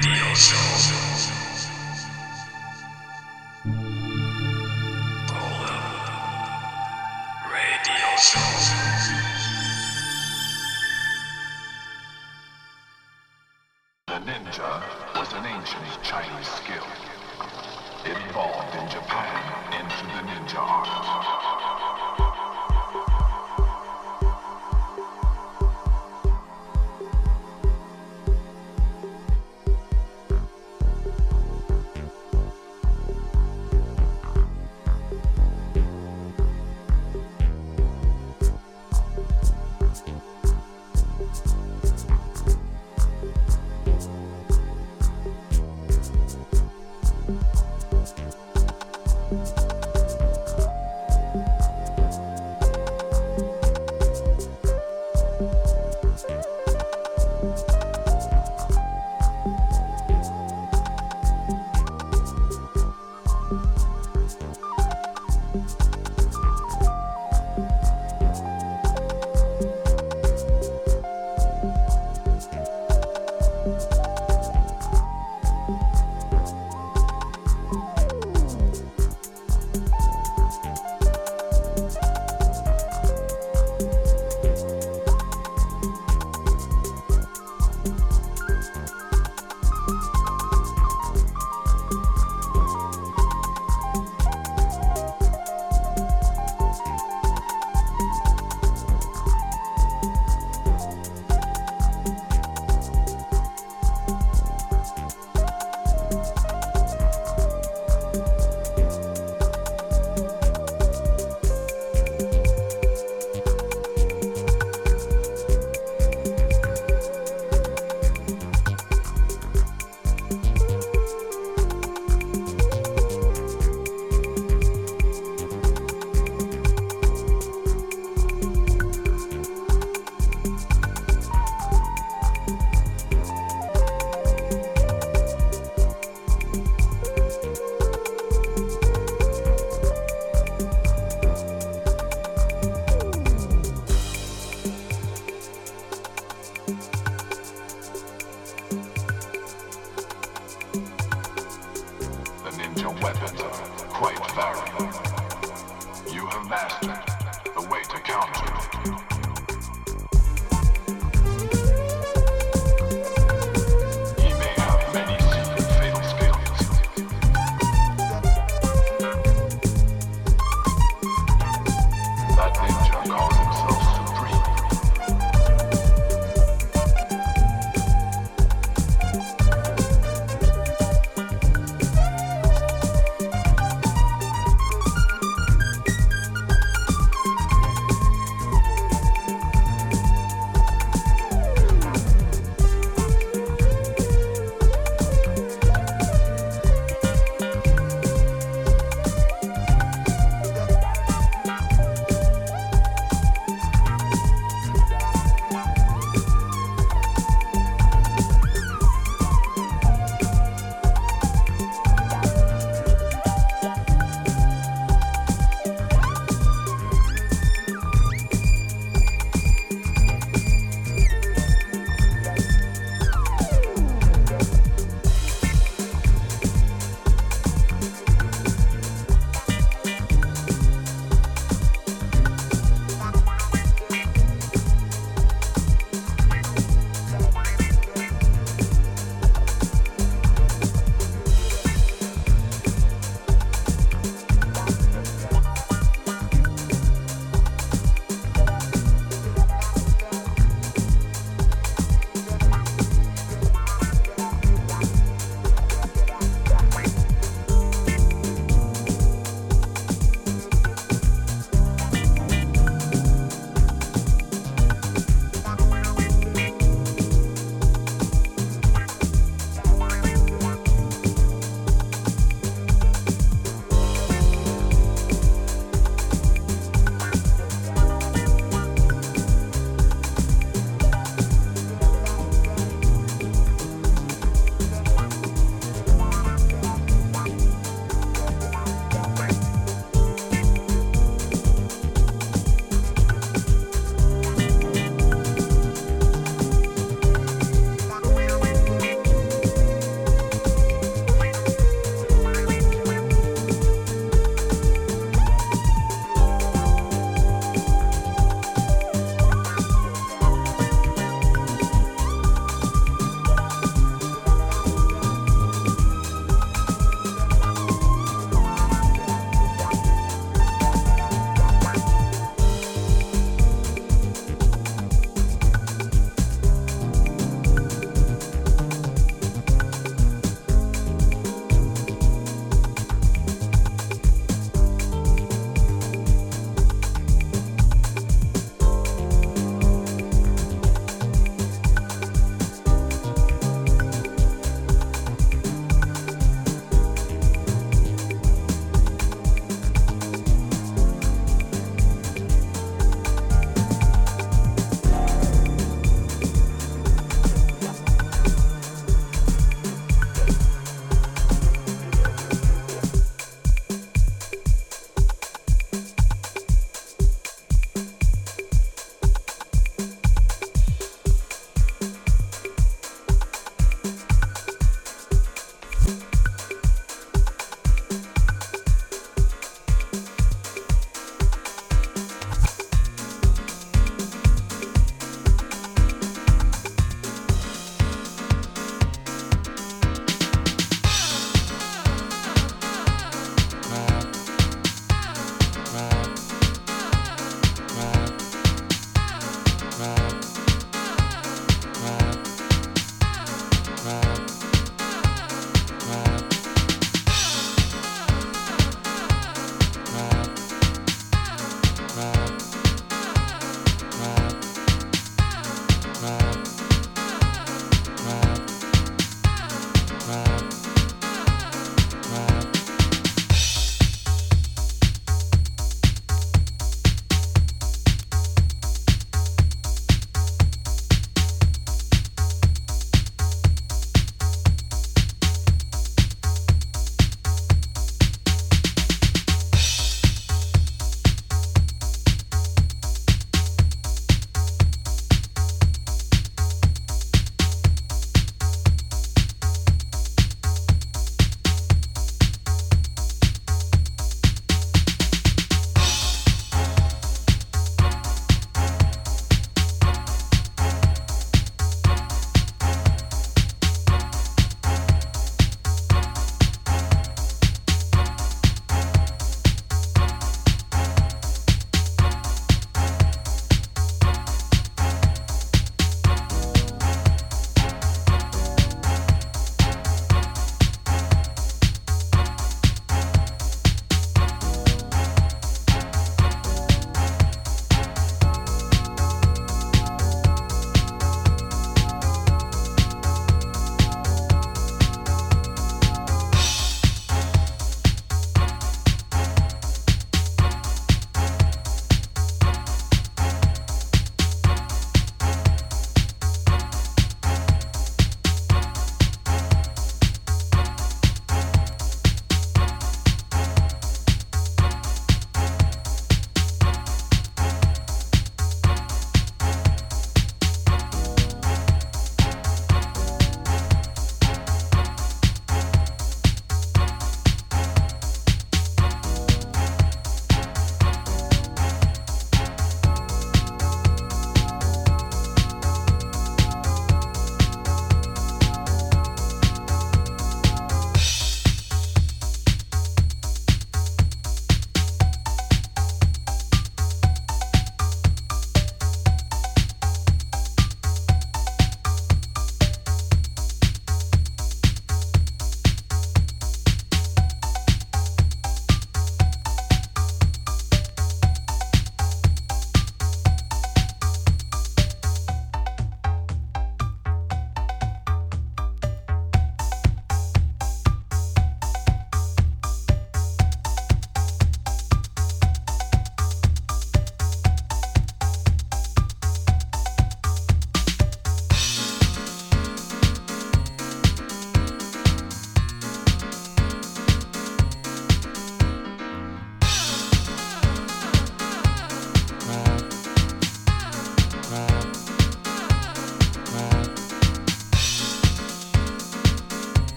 Radio Show.